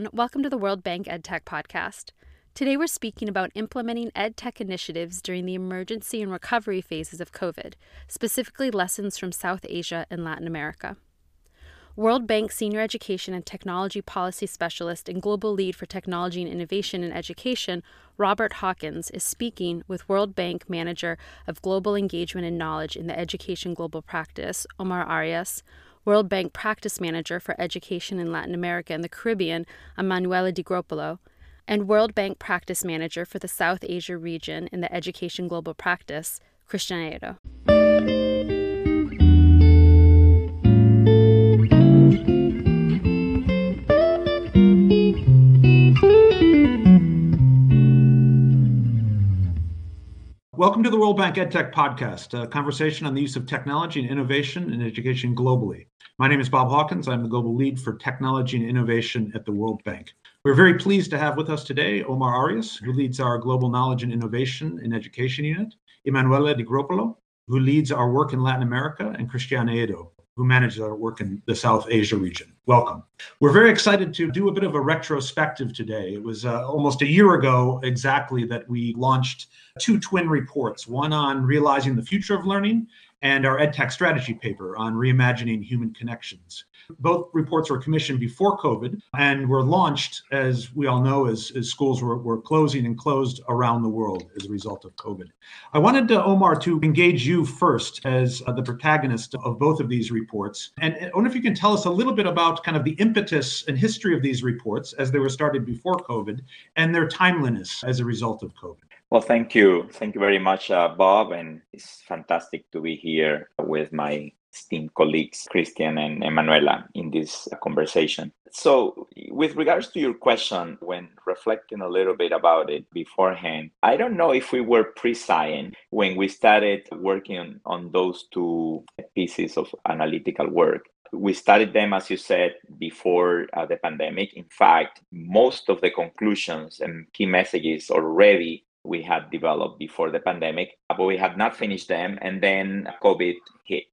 everyone. Welcome to the World Bank EdTech podcast. Today we're speaking about implementing EdTech initiatives during the emergency and recovery phases of COVID, specifically lessons from South Asia and Latin America. World Bank Senior Education and Technology Policy Specialist and Global Lead for Technology and Innovation in Education, Robert Hawkins, is speaking with World Bank Manager of Global Engagement and Knowledge in the Education Global Practice, Omar Arias, World Bank Practice Manager for Education in Latin America and the Caribbean, Emanuela Di Gropello, and World Bank Practice Manager for the South Asia region in the Education Global Practice, Christian Aedo. Welcome to the World Bank EdTech Podcast, a conversation on the use of technology and innovation in education globally. My name is Bob Hawkins. I'm the Global Lead for Technology and Innovation at the World Bank. We're very pleased to have with us today Omar Arias, who leads our Global Knowledge and Innovation in Education Unit, Emanuela Di Gropello, who leads our work in Latin America, and Cristian Aedo, who manages our work in the South Asia region. Welcome. We're very excited to do a bit of a retrospective today. It was uh, almost a year ago exactly that we launched two twin reports one on realizing the future of learning and our EdTech strategy paper on reimagining human connections. Both reports were commissioned before COVID and were launched, as we all know, as, as schools were, were closing and closed around the world as a result of COVID. I wanted to, Omar to engage you first as uh, the protagonist of both of these reports. And I wonder if you can tell us a little bit about kind of the impetus and history of these reports as they were started before COVID and their timeliness as a result of COVID. Well, thank you. Thank you very much, uh, Bob. And it's fantastic to be here with my esteemed colleagues, Christian and Emanuela, in this conversation. So, with regards to your question, when reflecting a little bit about it beforehand, I don't know if we were prescient when we started working on, on those two pieces of analytical work we studied them, as you said, before uh, the pandemic. In fact, most of the conclusions and key messages already we had developed before the pandemic, but we had not finished them. And then COVID hit.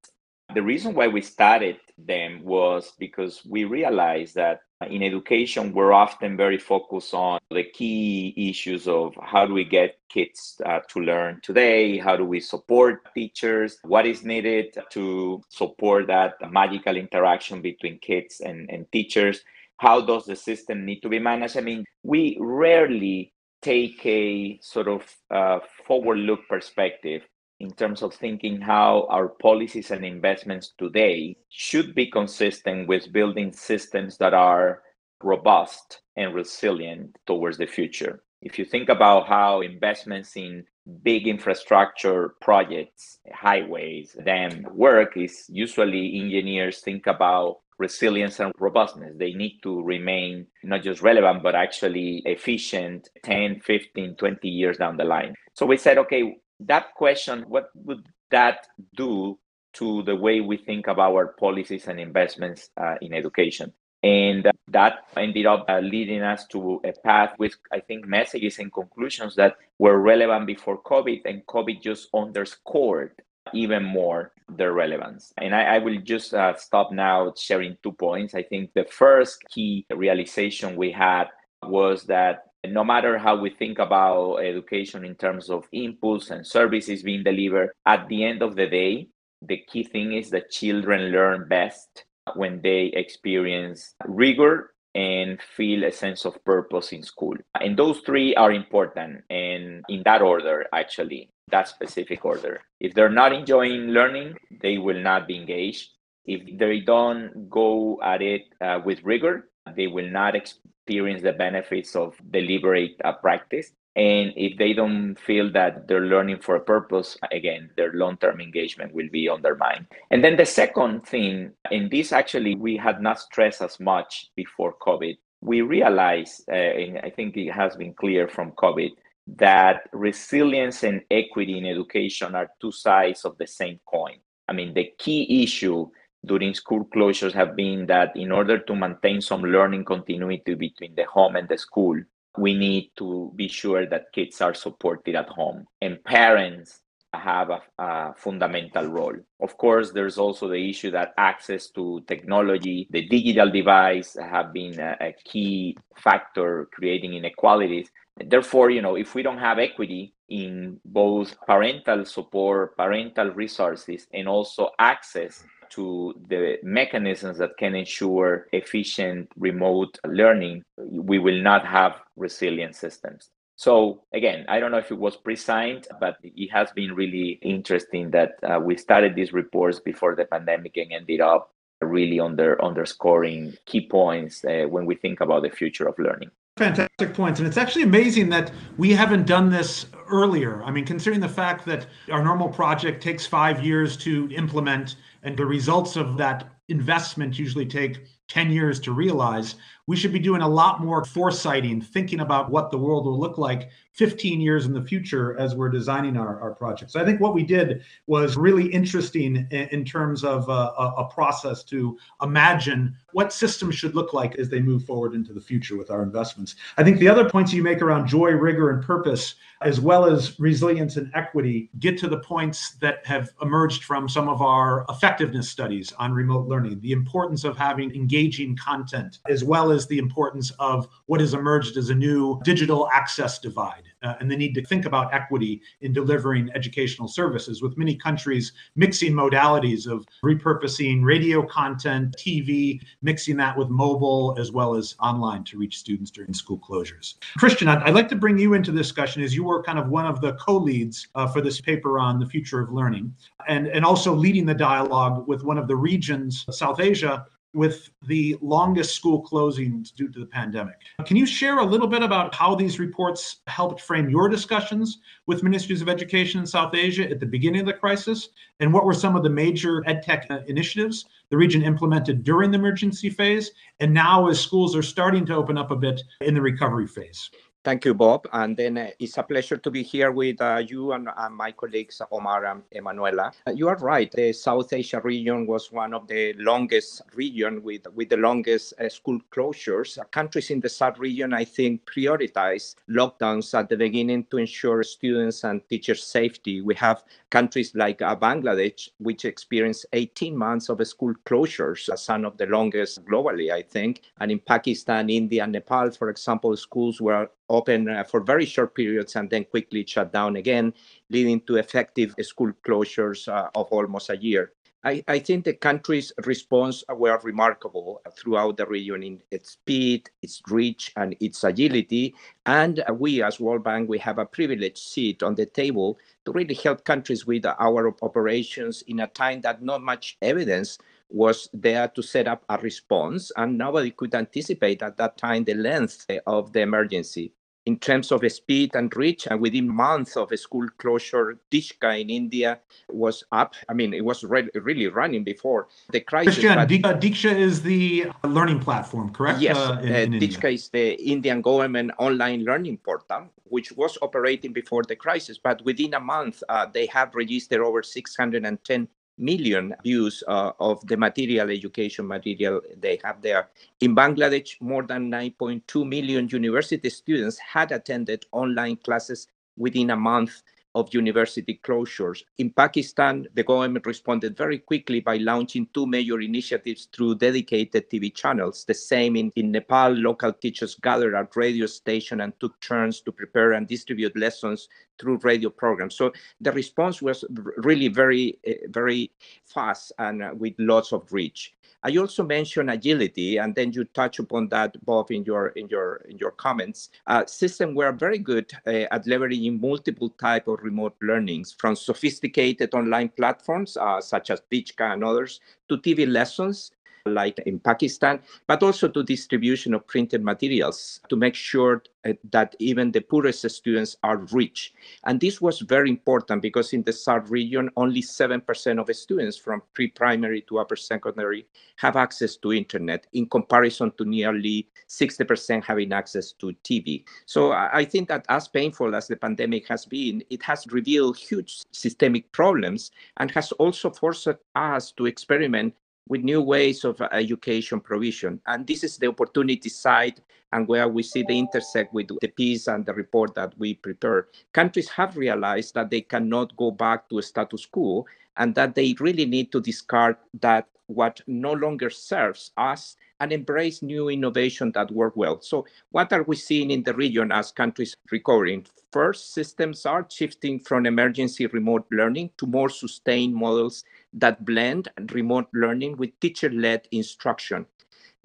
The reason why we started them was because we realized that in education, we're often very focused on the key issues of how do we get kids uh, to learn today? How do we support teachers? What is needed to support that magical interaction between kids and, and teachers? How does the system need to be managed? I mean, we rarely take a sort of uh, forward look perspective in terms of thinking how our policies and investments today should be consistent with building systems that are robust and resilient towards the future. If you think about how investments in big infrastructure projects, highways, then work is usually engineers think about resilience and robustness. They need to remain not just relevant, but actually efficient 10, 15, 20 years down the line. So we said, okay, that question, what would that do to the way we think about our policies and investments uh, in education? And that ended up uh, leading us to a path with, I think, messages and conclusions that were relevant before COVID, and COVID just underscored even more their relevance. And I, I will just uh, stop now sharing two points. I think the first key realization we had was that no matter how we think about education in terms of inputs and services being delivered, at the end of the day, the key thing is that children learn best when they experience rigor and feel a sense of purpose in school. And those three are important and in that order, actually that specific order. If they're not enjoying learning, they will not be engaged. If they don't go at it uh, with rigor, they will not experience the benefits of deliberate uh, practice. And if they don't feel that they're learning for a purpose, again, their long term engagement will be undermined. And then the second thing, and this actually we had not stressed as much before COVID, we realized, uh, and I think it has been clear from COVID, that resilience and equity in education are two sides of the same coin. I mean, the key issue during school closures have been that in order to maintain some learning continuity between the home and the school, we need to be sure that kids are supported at home and parents have a, a, fundamental role. Of course, there's also the issue that access to technology, the digital device have been a, a key factor creating inequalities. Therefore, you know, if we don't have equity in both parental support, parental resources, and also access to the mechanisms that can ensure efficient remote learning, we will not have resilient systems. So again, I don't know if it was pre-signed, but it has been really interesting that uh, we started these reports before the pandemic and ended up really under underscoring key points uh, when we think about the future of learning. Fantastic points. And it's actually amazing that we haven't done this earlier. I mean, considering the fact that our normal project takes five years to implement and the results of that investment usually take 10 years to realize, we should be doing a lot more foresighting, thinking about what the world will look like 15 years in the future as we're designing our, our projects. So I think what we did was really interesting in, in terms of uh, a, a, process to imagine what systems should look like as they move forward into the future with our investments. I think the other points you make around joy, rigor, and purpose, as well as resilience and equity, get to the points that have emerged from some of our effectiveness studies on remote learning, the importance of having engaging content, as well as the importance of what has emerged as a new digital access divide uh, and the need to think about equity in delivering educational services, with many countries mixing modalities of repurposing radio content, TV, mixing that with mobile as well as online to reach students during school closures. Christian, I'd, I'd like to bring you into the discussion as you were kind of one of the co-leads uh, for this paper on the future of learning and, and also leading the dialogue with one of the regions, South Asia, with the longest school closings due to the pandemic. Can you share a little bit about how these reports helped frame your discussions with ministries of education in South Asia at the beginning of the crisis? And what were some of the major EdTech uh, initiatives the region implemented during the emergency phase? And now, as schools are starting to open up a bit in the recovery phase? Thank you, Bob. And then uh, it's a pleasure to be here with uh, you and, and, my colleagues, Omar and Emanuela. Uh, you are right. The South Asia region was one of the longest region with, with the longest uh, school closures. countries in the South region, I think, prioritize lockdowns at the beginning to ensure students and teachers' safety. We have countries like uh, Bangladesh, which experienced 18 months of school closures, some of the longest globally, I think. And in Pakistan, India, and Nepal, for example, schools were open uh, for very short periods and then quickly shut down again, leading to effective school closures uh, of almost a year. I, I, think the country's response were remarkable throughout the region in its speed, its reach, and its agility. And we, as World Bank, we have a privileged seat on the table to really help countries with our operations in a time that not much evidence was there to set up a response, and nobody could anticipate at that time the length of the emergency in terms of speed and reach. And within months of a school closure, Diksha in India was up. I mean, it was re- really running before the crisis. Christian, but... Diksha is the learning platform, correct? Yes, uh, in, in Diksha is the Indian government online learning portal, which was operating before the crisis. But within a month, uh, they have registered over 610 million views uh, of the material education material they have there. In Bangladesh, more than 9.2 million university students had attended online classes within a month of university closures. In Pakistan, the government responded very quickly by launching two major initiatives through dedicated TV channels. The same in, in Nepal, local teachers gathered at radio station and took turns to prepare and distribute lessons through radio programs. So the response was really very, eh, very fast and uh, with lots of reach. I also mentioned agility, and then you touch upon that, Bob, in your in your in your comments. Uh, systems were very good uh, at leveraging multiple type of remote learnings, from sophisticated online platforms uh, such as Diksha and others, to TV lessons like in Pakistan, but also to distribution of printed materials to make sure uh, that even the poorest students are reached. And this was very important because in the South region, only 7% of students from pre-primary to upper secondary have access to internet in comparison to nearly 60% having access to TV. So I think that as painful as the pandemic has been, it has revealed huge systemic problems and has also forced us to experiment with new ways of uh, education provision. And this is the opportunity side and where we see the intersect with the piece and the report that we prepared. Countries have realized that they cannot go back to a status quo and that they really need to discard that what no longer serves us and embrace new innovation that work well. So what are we seeing in the region as countries recovering? First, systems are shifting from emergency remote learning to more sustained models that blend remote learning with teacher-led instruction.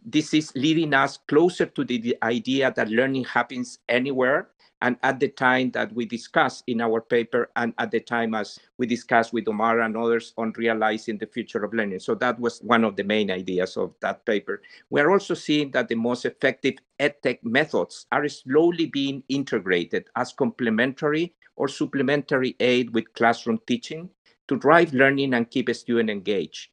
This is leading us closer to the idea that learning happens anywhere and at the time that we discuss in our paper and at the time as we discuss with Omar and others on realizing the future of learning. So that was one of the main ideas of that paper. We're also seeing that the most effective EdTech methods are slowly being integrated as complementary or supplementary aid with classroom teaching to drive learning and keep a student engaged.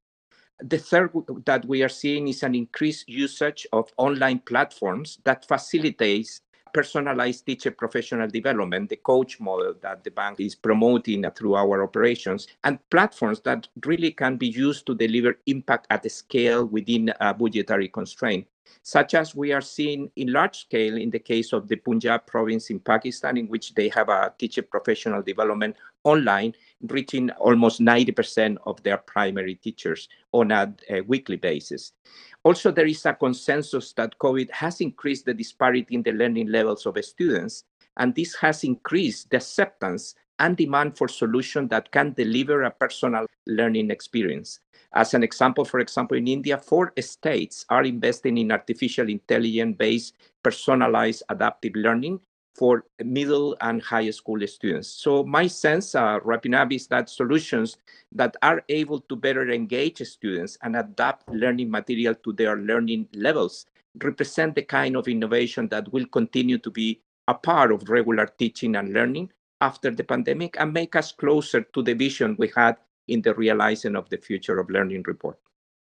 The third that we are seeing is an increased usage of online platforms that facilitates personalized teacher professional development, the coach model that the bank is promoting through our operations, and platforms that really can be used to deliver impact at a scale within a budgetary constraint, such as we are seeing in large scale in the case of the Punjab province in Pakistan, in which they have a teacher professional development online, reaching almost 90% of their primary teachers on a, a weekly basis. Also, there is a consensus that COVID has increased the disparity in the learning levels of students, and this has increased the acceptance and demand for solutions that can deliver a personal learning experience. As an example, for example, in India, four states are investing in artificial intelligence-based personalized adaptive learning for middle and high school students. So my sense, uh, wrapping up, is that solutions that are able to better engage students and adapt learning material to their learning levels represent the kind of innovation that will continue to be a part of regular teaching and learning after the pandemic and make us closer to the vision we had in the realizing of the future of learning report.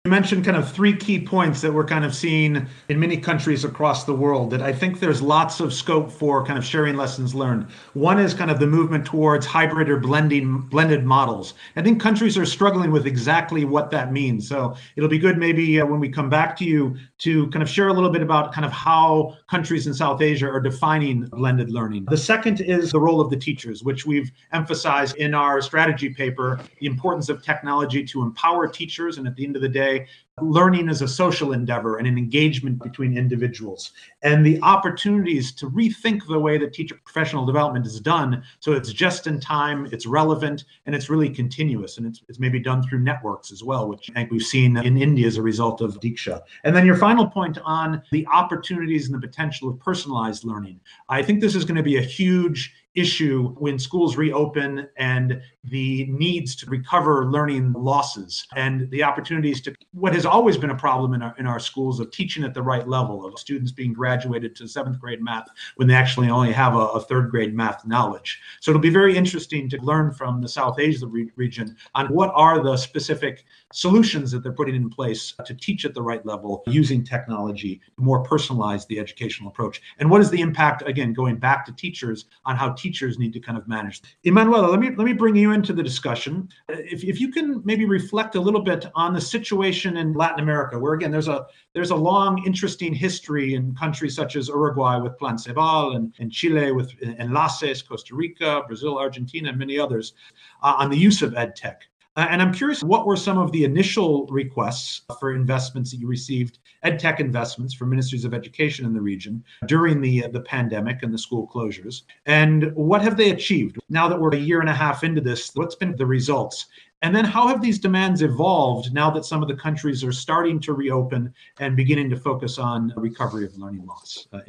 You mentioned kind of three key points that we're kind of seeing in many countries across the world that I think there's lots of scope for kind of sharing lessons learned. One is kind of the movement towards hybrid or blending blended models. I think countries are struggling with exactly what that means. So it'll be good maybe uh, when we come back to you to kind of share a little bit about kind of how countries in South Asia are defining blended learning. The second is the role of the teachers, which we've emphasized in our strategy paper, the importance of technology to empower teachers and at the end of the day learning is a social endeavor and an engagement between individuals. And the opportunities to rethink the way that teacher professional development is done so it's just in time it's relevant and it's really continuous. And it's, it's maybe done through networks as well which i think we've seen in india as a result of diksha. And then your final point on the opportunities and the potential of personalized learning. I think this is going to be a huge issue when schools reopen and the needs to recover learning losses and the opportunities to what has always been a problem in our in our schools of teaching at the right level of students being graduated to seventh grade math when they actually only have a, a third grade math knowledge. So it'll be very interesting to learn from the south asia re- region on what are the specific solutions that they're putting in place to teach at the right level using technology to more personalize the educational approach and what is the impact again going back to teachers on how teachers need to kind of manage. Emanuela, let me let me bring you into the discussion. If, if you can maybe reflect a little bit on the situation in Latin America, where again there's a there's a long, interesting history in countries such as Uruguay with Plan Ceibal and, and Chile with Enlaces, Costa Rica, Brazil, Argentina, and many others uh, on the use of ed tech. Uh, and I'm curious, what were some of the initial requests for investments that you received, EdTech investments from ministries of education in the region during the, uh, the pandemic and the school closures? And what have they achieved? Now that we're a year and a half into this, what's been the results? And then how have these demands evolved now that some of the countries are starting to reopen and beginning to focus on recovery of learning loss? Uh?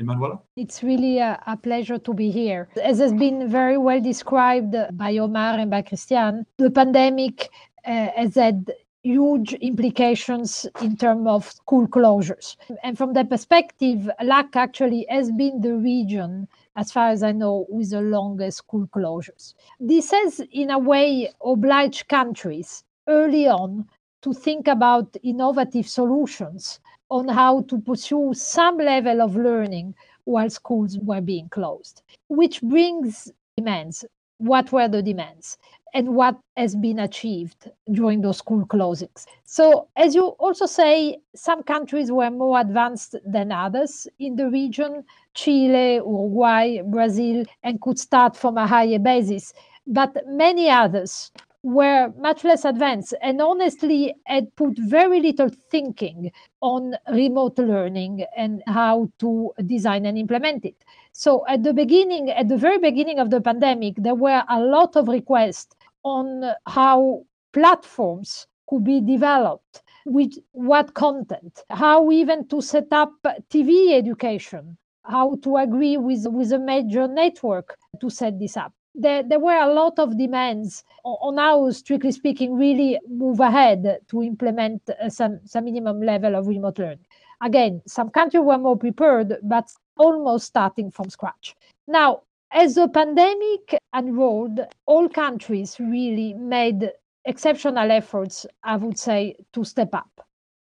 It's really a, a, pleasure to be here. As has been very well described by Omar and by Christian, the pandemic uh, has had huge implications in terms of school closures. And from that perspective, LAC actually has been the region, as far as I know, with the longest school closures. This has, in a way, obliged countries early on to think about innovative solutions on how to pursue some level of learning while schools were being closed, which brings demands. What were the demands? And what has been achieved during those school closings. So, as you also say, some countries were more advanced than others in the region Chile, Uruguay, Brazil, and could start from a higher basis. But many others were much less advanced and honestly had put very little thinking on remote learning and how to design and implement it. So at the beginning, at the very beginning of the pandemic, there were a lot of requests on how platforms could be developed with what content, how even to set up TV education, how to agree with, with a major network to set this up there, there were a lot of demands on how, strictly speaking, really move ahead to implement uh, some, some minimum level of remote learning. Again, some countries were more prepared, but almost starting from scratch. Now, as the pandemic unrolled, all countries really made exceptional efforts, I would say, to step up.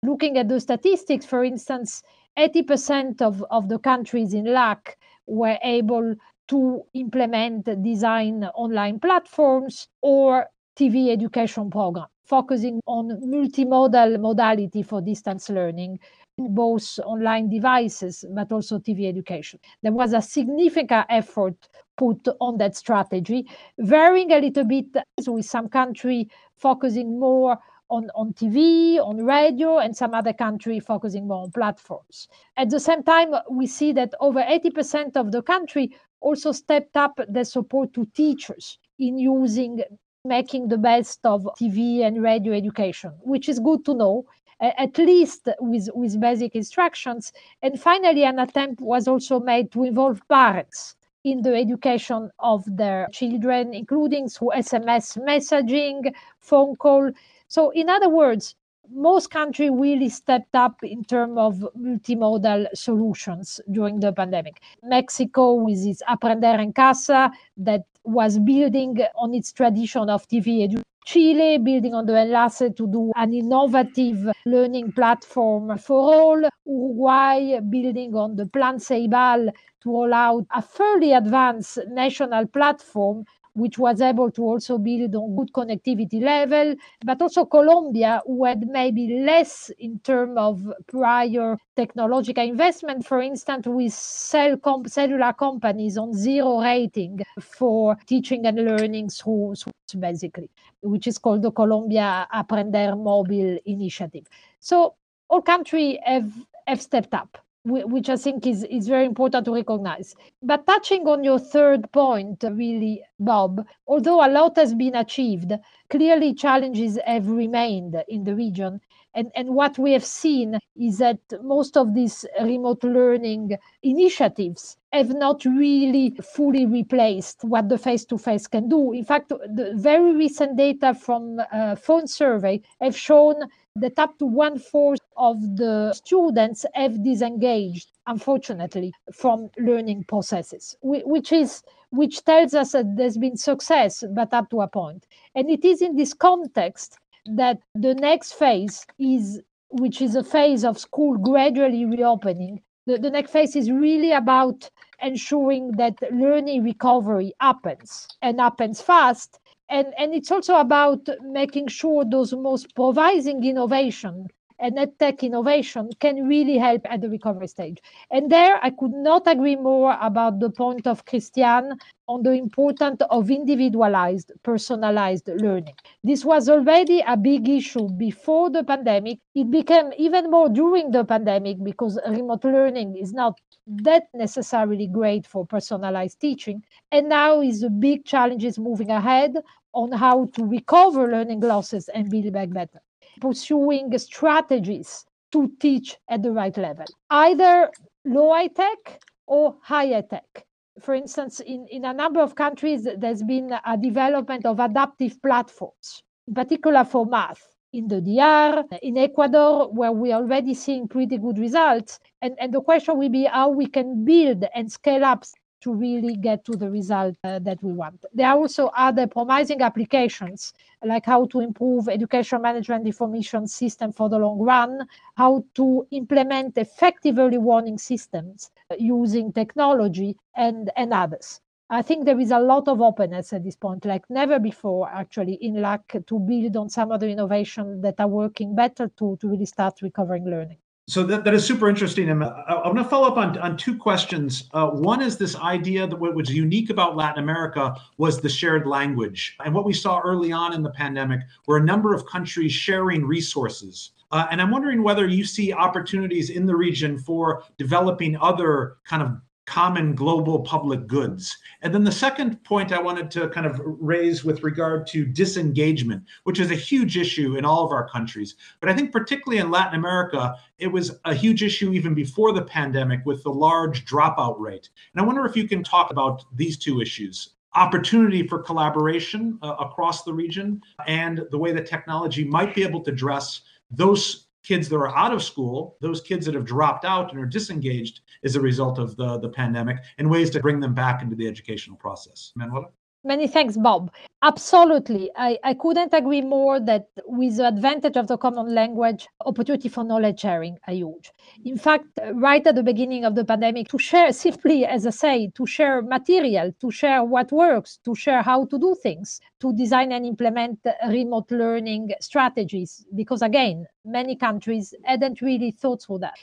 Looking at the statistics, for instance, 80% of, of the countries in LAC were able to implement design online platforms or TV education program, focusing on multimodal modality for distance learning, both online devices but also TV education. There was a significant effort put on that strategy, varying a little bit with some country focusing more on, on TV, on radio, and some other country focusing more on platforms. At the same time, we see that over 80% of the country also stepped up the support to teachers in using making the best of TV and radio education, which is good to know, at least with, with basic instructions. And finally, an attempt was also made to involve parents in the education of their children, including through SMS messaging, phone call. So, in other words, most countries really stepped up in terms of multimodal solutions during the pandemic. Mexico, with its Aprender en Casa, that was building on its tradition of TV education. Chile, building on the Enlace to do an innovative learning platform for all. Uruguay, building on the Plan Ceibal to roll out a fairly advanced national platform which was able to also build on good connectivity level, but also Colombia, who had maybe less in terms of prior technological investment, for instance, with cell com- cellular companies on zero rating for teaching and learning through, through basically, which is called the Colombia Aprender Mobile Initiative. So all countries have, have stepped up which I think is, is very important to recognize. But touching on your third point, really, Bob, although a lot has been achieved, clearly challenges have remained in the region. And, and what we have seen is that most of these remote learning initiatives have not really fully replaced what the face to face can do. In fact, the very recent data from uh, phone survey have shown that up to one fourth of the students have disengaged, unfortunately, from learning processes, which is which tells us that there's been success, but up to a point. And it is in this context that the next phase is, which is a phase of school gradually reopening. The, the next phase is really about ensuring that learning recovery happens and happens fast and, and it's also about making sure those most promising innovation and tech innovation can really help at the recovery stage. And there, I could not agree more about the point of Christian on the importance of individualized, personalized learning. This was already a big issue before the pandemic. It became even more during the pandemic because remote learning is not that necessarily great for personalized teaching. And now is a big challenges moving ahead on how to recover learning losses and build back better. Pursuing strategies to teach at the right level, either low high tech or high tech. For instance, in, in a number of countries, there's been a development of adaptive platforms, in particular for math. In the DR, in Ecuador, where we're already seeing pretty good results. And, and the question will be how we can build and scale up to really get to the result uh, that we want. There are also other promising applications, like how to improve education management information system for the long run, how to implement effective early warning systems using technology, and, and others. I think there is a lot of openness at this point, like never before, actually, in LAC to build on some of the innovation that are working better to, to really start recovering learning. So that, that is super interesting. I'm, I'm going to follow up on, on two questions. Uh, one is this idea that what was unique about Latin America was the shared language. And what we saw early on in the pandemic were a number of countries sharing resources. Uh, and I'm wondering whether you see opportunities in the region for developing other kind of common global public goods. And then the second point I wanted to kind of raise with regard to disengagement, which is a huge issue in all of our countries. But I think particularly in Latin America, it was a huge issue even before the pandemic with the large dropout rate. And I wonder if you can talk about these two issues opportunity for collaboration uh, across the region and the way that technology might be able to address those kids that are out of school, those kids that have dropped out and are disengaged as a result of the, the pandemic, and ways to bring them back into the educational process. Manuela? Many thanks, Bob. Absolutely. I, I couldn't agree more that with the advantage of the common language, opportunity for knowledge sharing are huge. In fact, right at the beginning of the pandemic, to share simply, as I say, to share material, to share what works, to share how to do things, to design and implement remote learning strategies, because again, many countries hadn't really thought through that.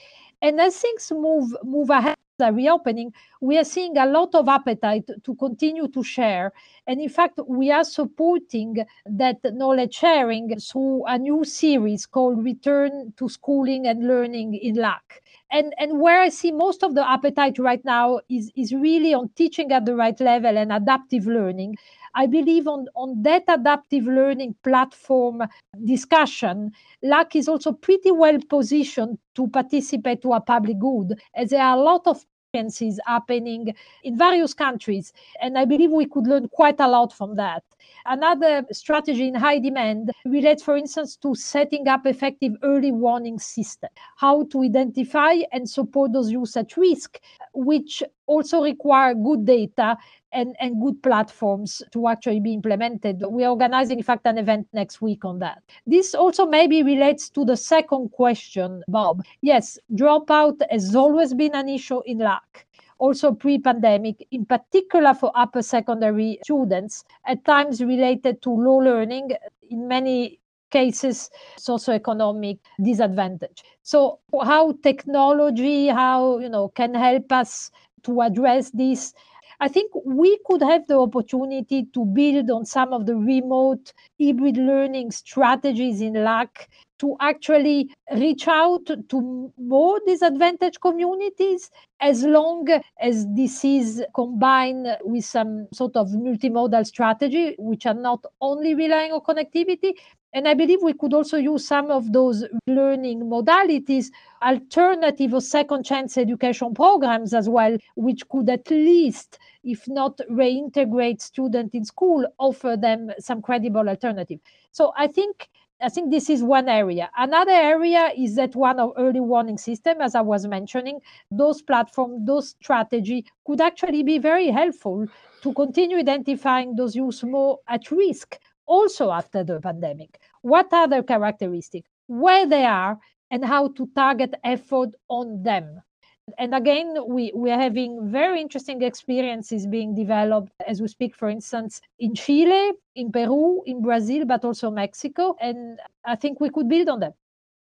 And as things move move ahead, are reopening, we are seeing a lot of appetite to continue to share. And in fact, we are supporting that knowledge sharing through a new series called Return to Schooling and Learning in LAC. And, and where I see most of the appetite right now is, is really on teaching at the right level and adaptive learning. I believe on, on that adaptive learning platform discussion, LAC is also pretty well positioned to participate to a public good, as there are a lot of experiences happening in various countries. And I believe we could learn quite a lot from that. Another strategy in high demand relates, for instance, to setting up effective early warning system, how to identify and support those youth at risk, which also require good data and, and good platforms to actually be implemented. We are organizing, in fact, an event next week on that. This also maybe relates to the second question, Bob. Yes, dropout has always been an issue in LAC also pre-pandemic, in particular for upper secondary students, at times related to low learning, in many cases socioeconomic disadvantage. So how technology, how you know can help us to address this I think we could have the opportunity to build on some of the remote hybrid learning strategies in LAC to actually reach out to more disadvantaged communities as long as this is combined with some sort of multimodal strategy, which are not only relying on connectivity. And I believe we could also use some of those learning modalities, alternative or second chance education programs as well, which could at least, if not reintegrate students in school, offer them some credible alternative. So I think I think this is one area. Another area is that one of early warning system, as I was mentioning, those platforms, those strategy could actually be very helpful to continue identifying those youth more at risk also after the pandemic. What are their characteristics, where they are, and how to target effort on them and again we, we are having very interesting experiences being developed as we speak for instance in chile in peru in brazil but also mexico and i think we could build on them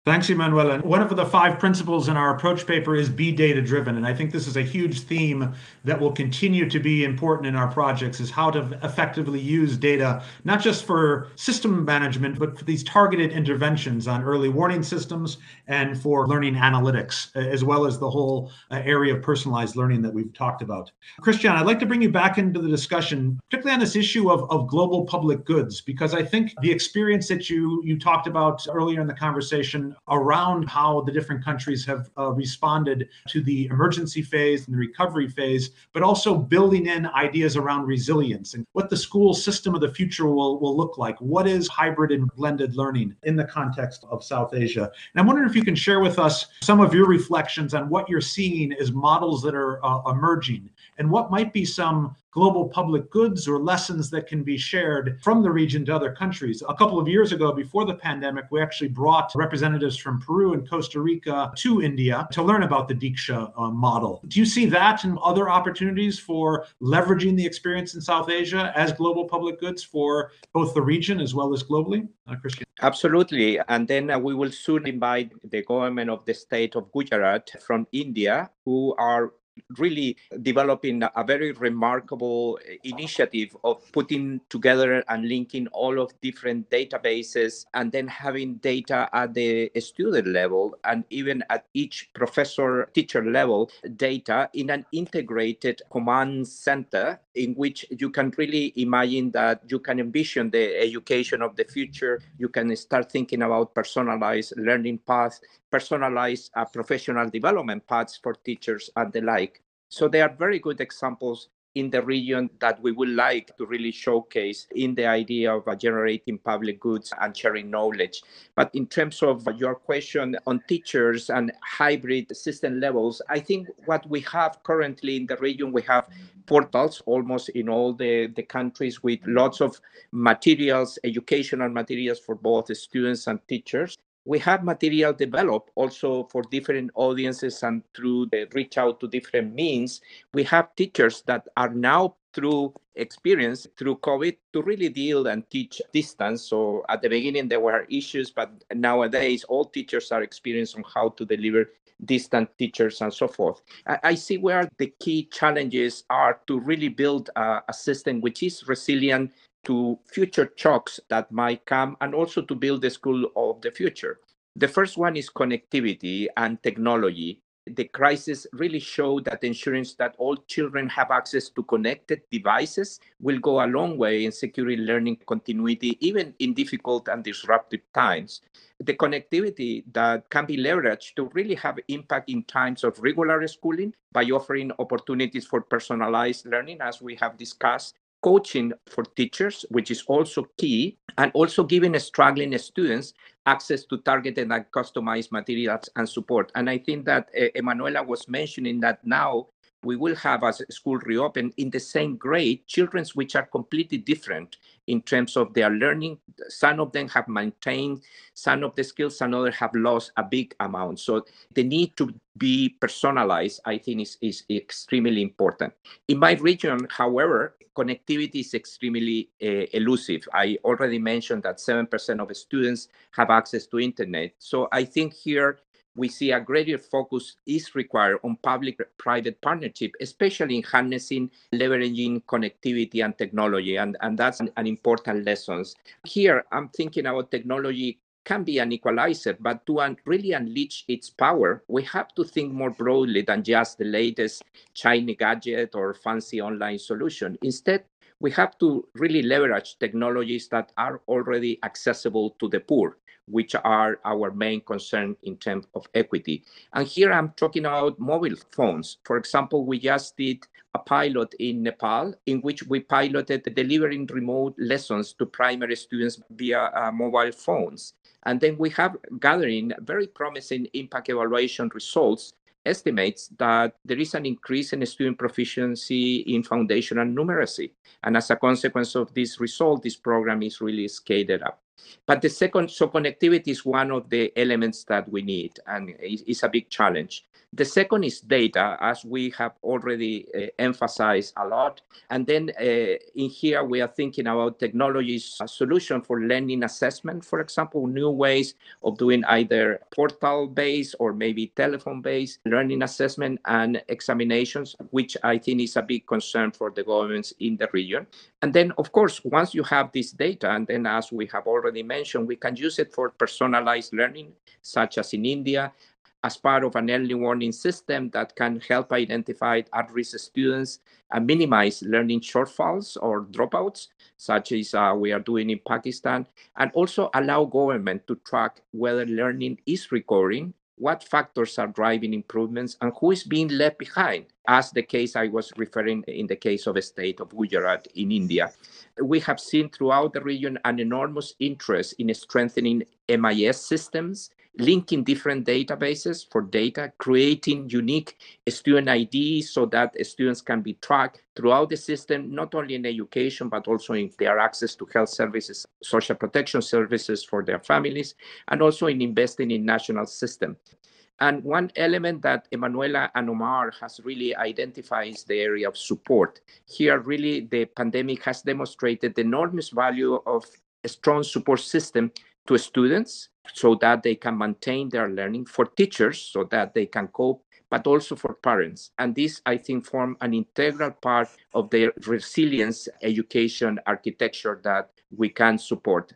Thanks, Emmanuel. And one of the five principles in our approach paper is be data driven. And I think this is a huge theme that will continue to be important in our projects is how to effectively use data, not just for system management, but for these targeted interventions on early warning systems and for learning analytics, as well as the whole uh, area of personalized learning that we've talked about. Christian, I'd like to bring you back into the discussion, particularly on this issue of, of global public goods, because I think the experience that you, you talked about earlier in the conversation around how the different countries have uh, responded to the emergency phase and the recovery phase, but also building in ideas around resilience and what the school system of the future will, will look like. What is hybrid and blended learning in the context of South Asia? And I'm wondering if you can share with us some of your reflections on what you're seeing as models that are uh, emerging and what might be some global public goods or lessons that can be shared from the region to other countries. A couple of years ago, before the pandemic, we actually brought representatives from Peru and Costa Rica to India to learn about the Diksha uh, model. Do you see that and other opportunities for leveraging the experience in South Asia as global public goods for both the region as well as globally? Uh, Christian. Absolutely. And then uh, we will soon invite the government of the state of Gujarat from India, who are really developing a very remarkable initiative of putting together and linking all of different databases and then having data at the student level and even at each professor teacher level data in an integrated command center in which you can really imagine that you can envision the education of the future. You can start thinking about personalized learning paths personalized uh, professional development paths for teachers and the like so they are very good examples in the region that we would like to really showcase in the idea of uh, generating public goods and sharing knowledge. But in terms of your question on teachers and hybrid system levels, I think what we have currently in the region, we have portals almost in all the, the countries with lots of materials, educational materials for both students and teachers we have material developed also for different audiences and through the reach out to different means. We have teachers that are now through experience through COVID to really deal and teach distance. So at the beginning there were issues, but nowadays all teachers are experienced on how to deliver distant teachers and so forth. I, see where the key challenges are to really build a, a system which is resilient to future shocks that might come and also to build the school of the future. The first one is connectivity and technology. The crisis really showed that ensuring that all children have access to connected devices will go a long way in securing learning continuity, even in difficult and disruptive times. The connectivity that can be leveraged to really have impact in times of regular schooling by offering opportunities for personalized learning, as we have discussed, coaching for teachers, which is also key, and also giving struggling students access to targeted and customized materials and support. And I think that uh, Emanuela was mentioning that now we will have as school reopen in the same grade children which are completely different in terms of their learning some of them have maintained some of the skills and others have lost a big amount. So the need to be personalized i think is, is extremely important. In my region however connectivity is extremely uh, elusive. I already mentioned that 7% of students have access to internet. So i think here we see a greater focus is required on public-private partnership, especially in harnessing, leveraging connectivity and technology, and, and that's an, an important lesson. Here, I'm thinking about technology can be an equalizer, but to un- really unleash its power, we have to think more broadly than just the latest shiny gadget or fancy online solution. Instead, we have to really leverage technologies that are already accessible to the poor which are our main concern in terms of equity. And here I'm talking about mobile phones. For example, we just did a pilot in Nepal in which we piloted delivering remote lessons to primary students via uh, mobile phones. And then we have gathering very promising impact evaluation results estimates that there is an increase in student proficiency in foundational numeracy. And as a consequence of this result, this program is really scaled up. But the second, so connectivity is one of the elements that we need, and it's a big challenge. The second is data, as we have already uh, emphasized a lot. And then uh, in here, we are thinking about technologies, a solution for learning assessment, for example, new ways of doing either portal-based or maybe telephone-based learning assessment and examinations, which I think is a big concern for the governments in the region. And then, of course, once you have this data, and then as we have already mentioned, we can use it for personalized learning, such as in India, as part of an early warning system that can help identify at-risk students and minimize learning shortfalls or dropouts, such as uh, we are doing in Pakistan, and also allow government to track whether learning is recurring, what factors are driving improvements, and who is being left behind, as the case I was referring in the case of a state of Gujarat in India. We have seen throughout the region an enormous interest in strengthening MIS systems linking different databases for data, creating unique student IDs so that students can be tracked throughout the system, not only in education, but also in their access to health services, social protection services for their families, and also in investing in national system. And one element that Emanuela and Omar has really identified is the area of support. Here, really, the pandemic has demonstrated the enormous value of a strong support system to students so that they can maintain their learning, for teachers so that they can cope, but also for parents. And this, I think, form an integral part of the resilience education architecture that we can support.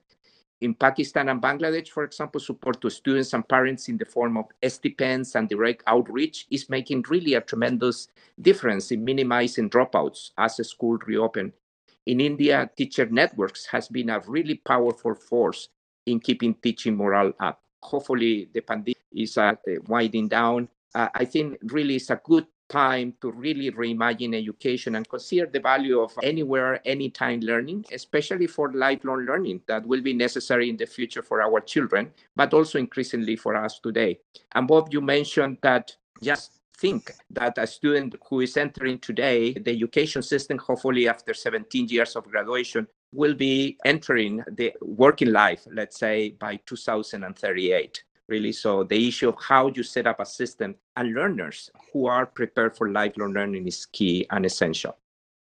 In Pakistan and Bangladesh, for example, support to students and parents in the form of stipends and direct outreach is making really a tremendous difference in minimizing dropouts as a school reopen. In India, teacher networks has been a really powerful force in keeping teaching morale up. Hopefully, the pandemic is uh, winding down. Uh, I think really it's a good time to really reimagine education and consider the value of anywhere, anytime learning, especially for lifelong learning that will be necessary in the future for our children, but also increasingly for us today. And Bob, you mentioned that just think that a student who is entering today the education system, hopefully after 17 years of graduation, will be entering the working life, let's say by 2038. Really, so the issue of how you set up a system and learners who are prepared for lifelong learning is key and essential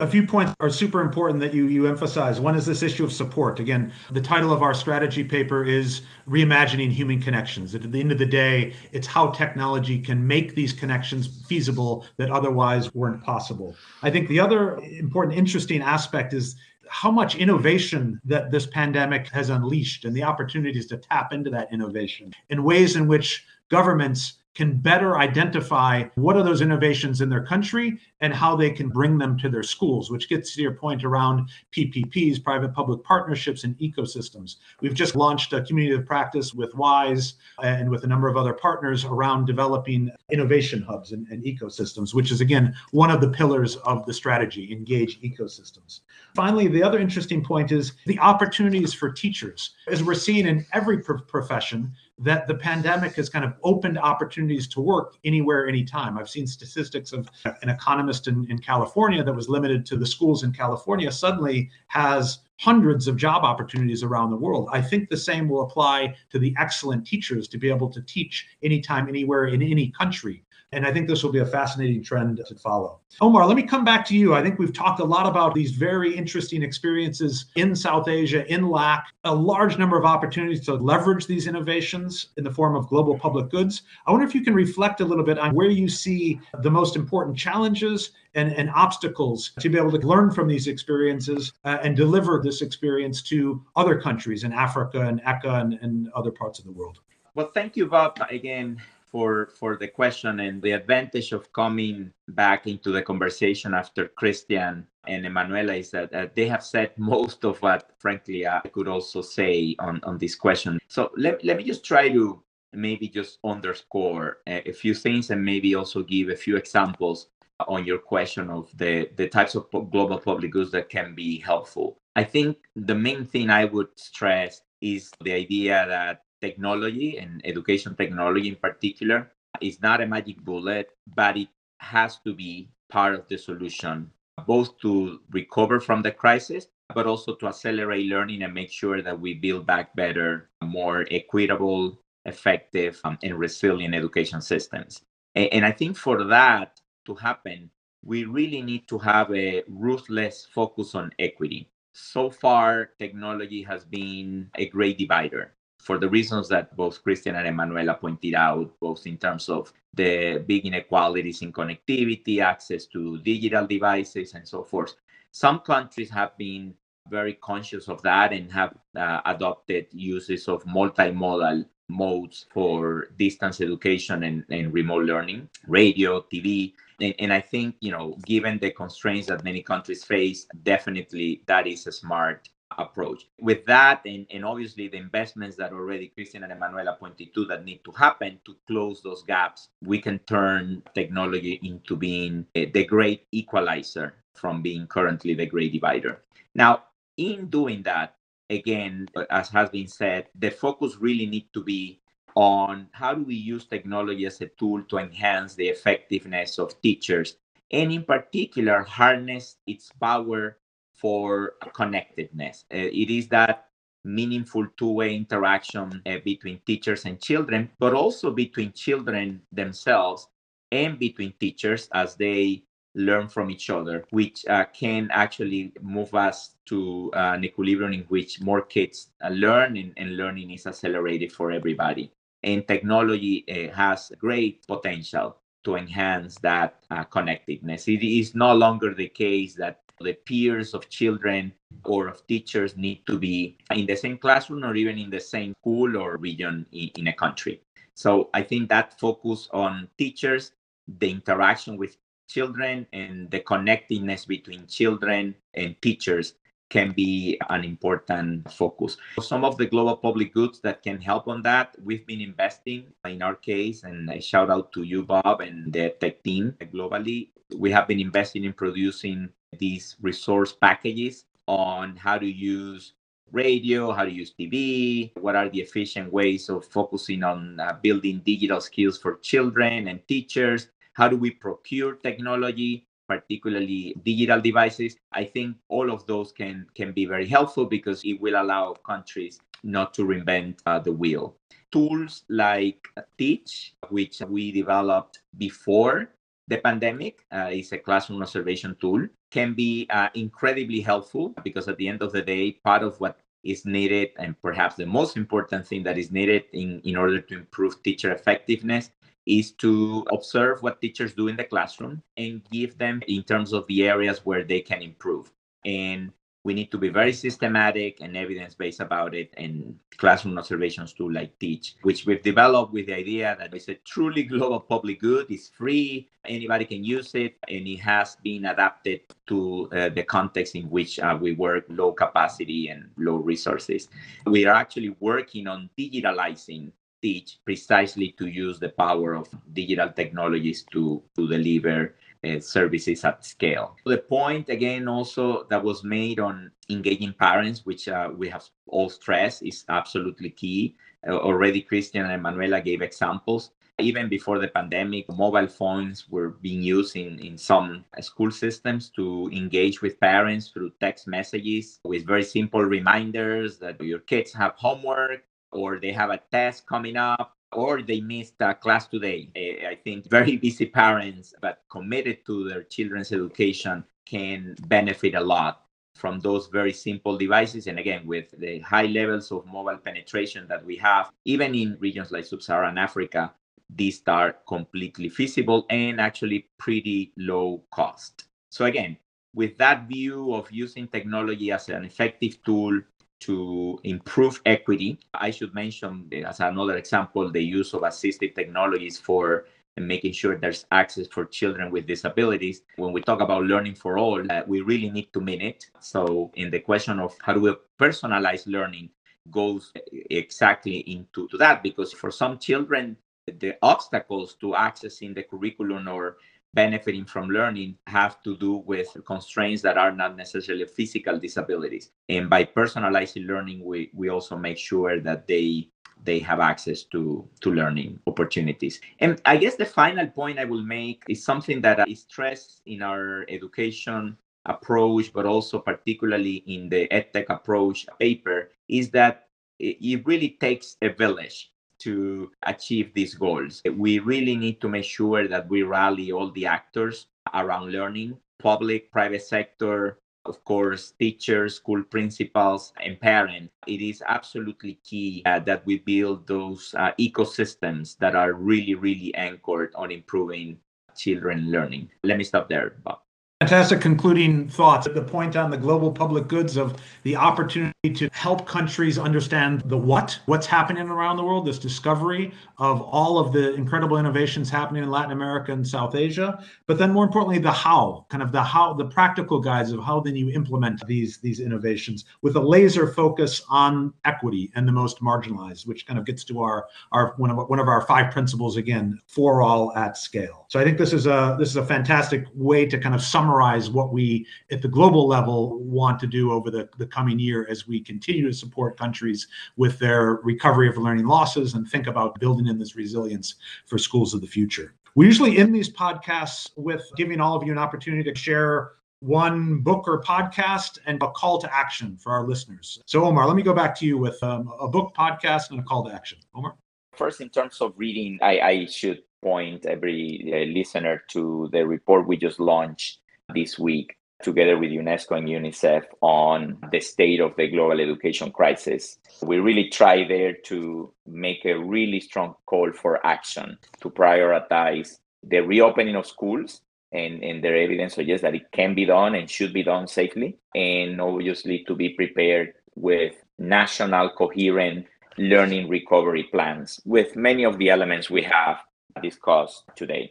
a few points are super important that you you emphasize. One is this issue of support. Again, the title of our strategy paper is Reimagining Human Connections. At the end of the day, it's how technology can make these connections feasible that otherwise weren't possible. I think the other important interesting aspect is how much innovation that this pandemic has unleashed and the opportunities to tap into that innovation in ways in which governments can better identify what are those innovations in their country and how they can bring them to their schools, which gets to your point around PPPs, private public partnerships, and ecosystems. We've just launched a community of practice with WISE and with a number of other partners around developing innovation hubs and, and ecosystems, which is, again, one of the pillars of the strategy engage ecosystems. Finally, the other interesting point is the opportunities for teachers. As we're seeing in every profession, that the pandemic has kind of opened opportunities to work anywhere, anytime. I've seen statistics of an economist in, in California that was limited to the schools in California suddenly has hundreds of job opportunities around the world. I think the same will apply to the excellent teachers to be able to teach anytime, anywhere, in any country. And I think this will be a fascinating trend to follow. Omar, let me come back to you. I think we've talked a lot about these very interesting experiences in South Asia, in LAC, a large number of opportunities to leverage these innovations in the form of global public goods. I wonder if you can reflect a little bit on where you see the most important challenges and, and obstacles to be able to learn from these experiences uh, and deliver this experience to other countries in Africa and ECA and, and other parts of the world. Well, thank you, Bob, again for for the question and the advantage of coming back into the conversation after Cristian and Emanuela is that uh, they have said most of what, frankly, I could also say on, on this question. So let, let me just try to maybe just underscore a, a few things and maybe also give a few examples on your question of the, the types of global public goods that can be helpful. I think the main thing I would stress is the idea that technology and education technology in particular is not a magic bullet, but it has to be part of the solution, both to recover from the crisis, but also to accelerate learning and make sure that we build back better, more equitable, effective, um, and resilient education systems. And, and I think for that to happen, we really need to have a ruthless focus on equity. So far, technology has been a great divider for the reasons that both Cristian and Emanuela pointed out, both in terms of the big inequalities in connectivity, access to digital devices, and so forth. Some countries have been very conscious of that and have uh, adopted uses of multimodal modes for distance education and, and remote learning, radio, TV. And, and I think, you know, given the constraints that many countries face, definitely that is a smart approach. With that, and, and obviously the investments that already Cristian and Emanuela pointed to that need to happen to close those gaps, we can turn technology into being the great equalizer from being currently the great divider. Now, in doing that, again, as has been said, the focus really need to be on how do we use technology as a tool to enhance the effectiveness of teachers and in particular harness its power for connectedness. Uh, it is that meaningful two-way interaction uh, between teachers and children, but also between children themselves and between teachers as they learn from each other, which uh, can actually move us to uh, an equilibrium in which more kids uh, learn and, and, learning is accelerated for everybody. And technology uh, has great potential to enhance that connectedness. It is no longer the case that the peers of children or of teachers need to be in the same classroom or even in the same school or region in, in a country. So I think that focus on teachers, the interaction with children and the connectedness between children and teachers can be an important focus. Some of the global public goods that can help on that, we've been investing in our case, and a shout out to you, Bob, and the tech team globally. We have been investing in producing these resource packages on how to use radio, how to use TV, what are the efficient ways of focusing on uh, building digital skills for children and teachers, how do we procure technology, particularly digital devices. I think all of those can can be very helpful because it will allow countries not to reinvent uh, the wheel. Tools like Teach, which we developed before the pandemic, uh, is a classroom observation tool can be uh, incredibly helpful because at the end of the day, part of what is needed and perhaps the most important thing that is needed in, in order to improve teacher effectiveness is to observe what teachers do in the classroom and give them in terms of the areas where they can improve. And we need to be very systematic and evidence based about it and classroom observations tool like teach which we've developed with the idea that it's a truly global public good. It's free. Anybody can use it. And it has been adapted to uh, the context in which uh, we work low capacity and low resources. We are actually working on digitalizing teach precisely to use the power of digital technologies to, to deliver uh, services at scale. The point again also that was made on engaging parents, which uh, we have all stressed, is absolutely key. Uh, already Cristian and Manuela gave examples. Even before the pandemic, mobile phones were being used in, in some school systems to engage with parents through text messages with very simple reminders that your kids have homework or they have a test coming up or they missed a class today. Eh, I think very busy parents, but committed to their children's education, can benefit a lot from those very simple devices. And again, with the high levels of mobile penetration that we have, even in regions like sub Saharan Africa, these are completely feasible and actually pretty low cost. So, again, with that view of using technology as an effective tool to improve equity. I should mention, as another example, the use of assistive technologies for making sure there's access for children with disabilities. When we talk about learning for all, uh, we really need to mean it. So, in the question of how do we personalize learning, goes exactly into to that because for some children, the obstacles to accessing the curriculum or benefiting from learning have to do with constraints that are not necessarily physical disabilities. And by personalizing learning, we, we also make sure that they they have access to to learning opportunities. And I guess the final point I will make is something that uh, is stressed in our education approach, but also particularly in the EdTech approach paper, is that it really takes a village to achieve these goals. We really need to make sure that we rally all the actors around learning, public, private sector, of course, teachers, school principals, and parents. It is absolutely key uh, that we build those uh, ecosystems that are really, really anchored on improving children learning. Let me stop there, Bob. Fantastic concluding thoughts. The point on the global public goods of the opportunity to help countries understand the what, what's happening around the world, this discovery of all of the incredible innovations happening in Latin America and South Asia, but then more importantly, the how, kind of the how, the practical guides of how then you implement these, these innovations with a laser focus on equity and the most marginalized, which kind of gets to our, our one of one of our five principles again, for all at scale. So I think this is a this is a fantastic way to kind of summarize what we at the global level want to do over the, the coming year as we we continue to support countries with their recovery of learning losses and think about building in this resilience for schools of the future. We usually end these podcasts with giving all of you an opportunity to share one book or podcast and a call to action for our listeners. So, Omar, let me go back to you with um, a book, podcast, and a call to action. Omar? First, in terms of reading, I, I should point every uh, listener to the report we just launched this week together with UNESCO and UNICEF on the state of the global education crisis. We really try there to make a really strong call for action to prioritize the reopening of schools and, and their evidence suggests that it can be done and should be done safely and obviously to be prepared with national coherent learning recovery plans with many of the elements we have discussed today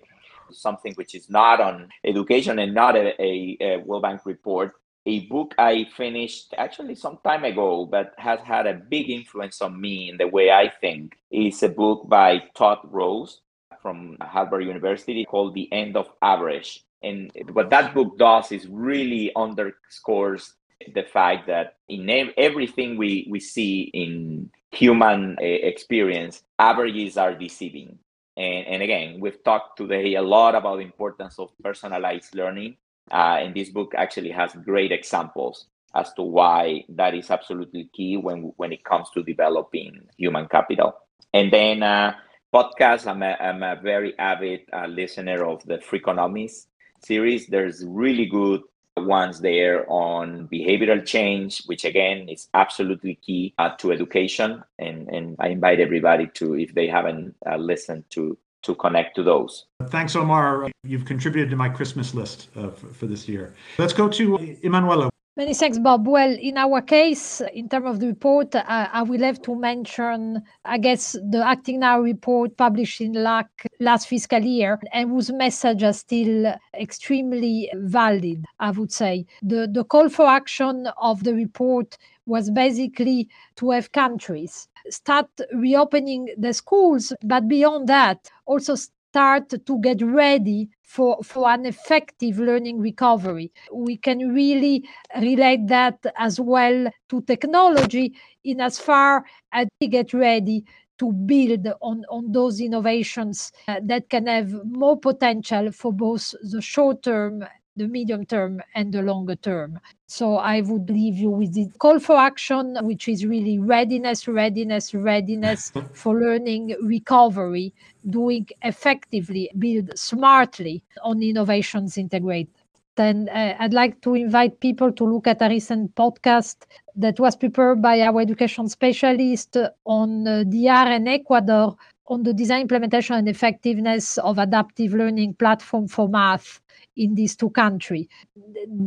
something which is not on education and not a, a, a World Bank report. A book I finished actually some time ago, but has had a big influence on me in the way I think. is a book by Todd Rose from Harvard University called The End of Average. And what that book does is really underscores the fact that in everything we, we see in human eh, experience, averages are deceiving. And, and again, we've talked today a lot about the importance of personalized learning. Uh, and this book actually has great examples as to why that is absolutely key when, when it comes to developing human capital. And then uh, podcasts, I'm a, I'm a very avid uh, listener of the Freakonomics series. There's really good ones there on behavioral change, which again is absolutely key uh, to education. And, and I invite everybody to, if they haven't uh, listened to, to connect to those. Thanks, Omar. You've contributed to my Christmas list uh, for, for, this year. Let's go to Emanuela. Many thanks, Bob. Well, in our case, in terms of the report, uh, I will have to mention, I guess, the Acting Now report published in LAC last fiscal year and whose message is still extremely valid, I would say. The, the call for action of the report was basically to have countries start reopening the schools, but beyond that, also start to get ready for, for an effective learning recovery. We can really relate that as well to technology in as far as we get ready to build on, on those innovations uh, that can have more potential for both the short term the medium term and the longer term. So I would leave you with the call for action, which is really readiness, readiness, readiness for learning recovery, doing effectively, build smartly on innovations integrate. Then uh, I'd like to invite people to look at a recent podcast that was prepared by our education specialist on uh, DR and Ecuador on the design, implementation, and effectiveness of adaptive learning platform for math in these two countries.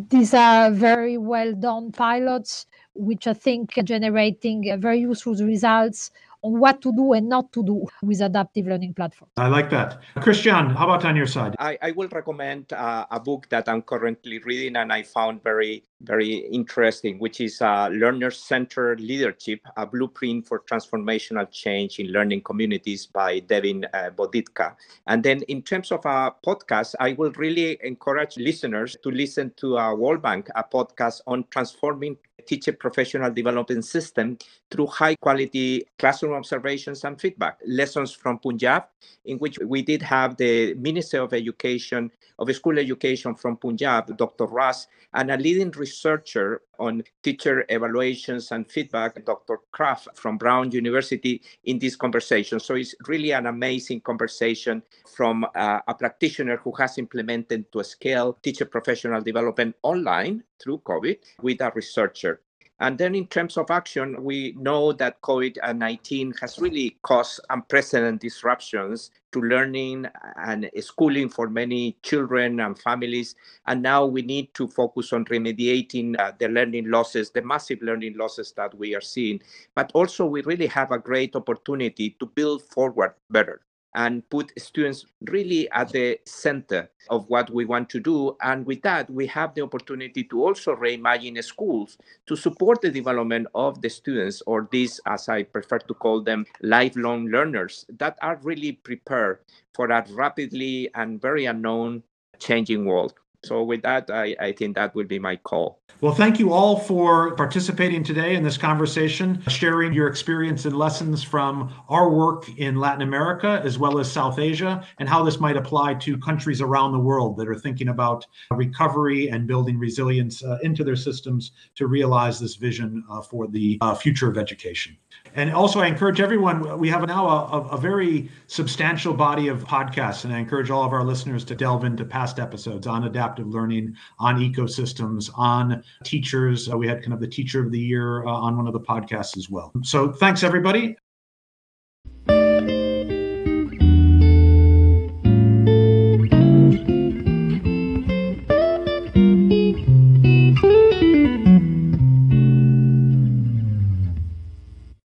These are very well done pilots, which I think are generating very useful results on what to do and not to do with adaptive learning platforms. I like that. Cristian, how about on your side? I, I will recommend uh, a book that I'm currently reading and I found very, very interesting, which is uh, Learner Centered Leadership, a blueprint for transformational change in learning communities by Devin uh, Vodicka. And then in terms of a podcast, I will really encourage listeners to listen to a World Bank, a podcast on transforming teacher professional development system through high quality classroom observations and feedback. Lessons from Punjab, in which we did have the Minister of Education, of School Education from Punjab, Dr. Raas, and a leading researcher on teacher evaluations and feedback, Dr. Kraft from Brown University, in this conversation. So it's really an amazing conversation from a practitioner who has implemented to scale teacher professional development online through COVID with a researcher. And then in terms of action, we know that COVID-19 has really caused unprecedented disruptions to learning and schooling for many children and families. And now we need to focus on remediating uh, the learning losses, the massive learning losses that we are seeing. But also we really have a great opportunity to build forward better and put students really at the center of what we want to do. And with that, we have the opportunity to also reimagine schools to support the development of the students, or these, as I prefer to call them, lifelong learners that are really prepared for that rapidly and very unknown changing world. So with that, I, I think that would be my call. Well, thank you all for participating today in this conversation, sharing your experience and lessons from our work in Latin America as well as South Asia, and how this might apply to countries around the world that are thinking about recovery and building resilience uh, into their systems to realize this vision uh, for the uh, future of education. And also, I encourage everyone, we have now a, a, very substantial body of podcasts, and I encourage all of our listeners to delve into past episodes on adaptive learning, on ecosystems, on teachers. Uh, we had kind of the teacher of the year uh, on one of the podcasts as well. So thanks, everybody.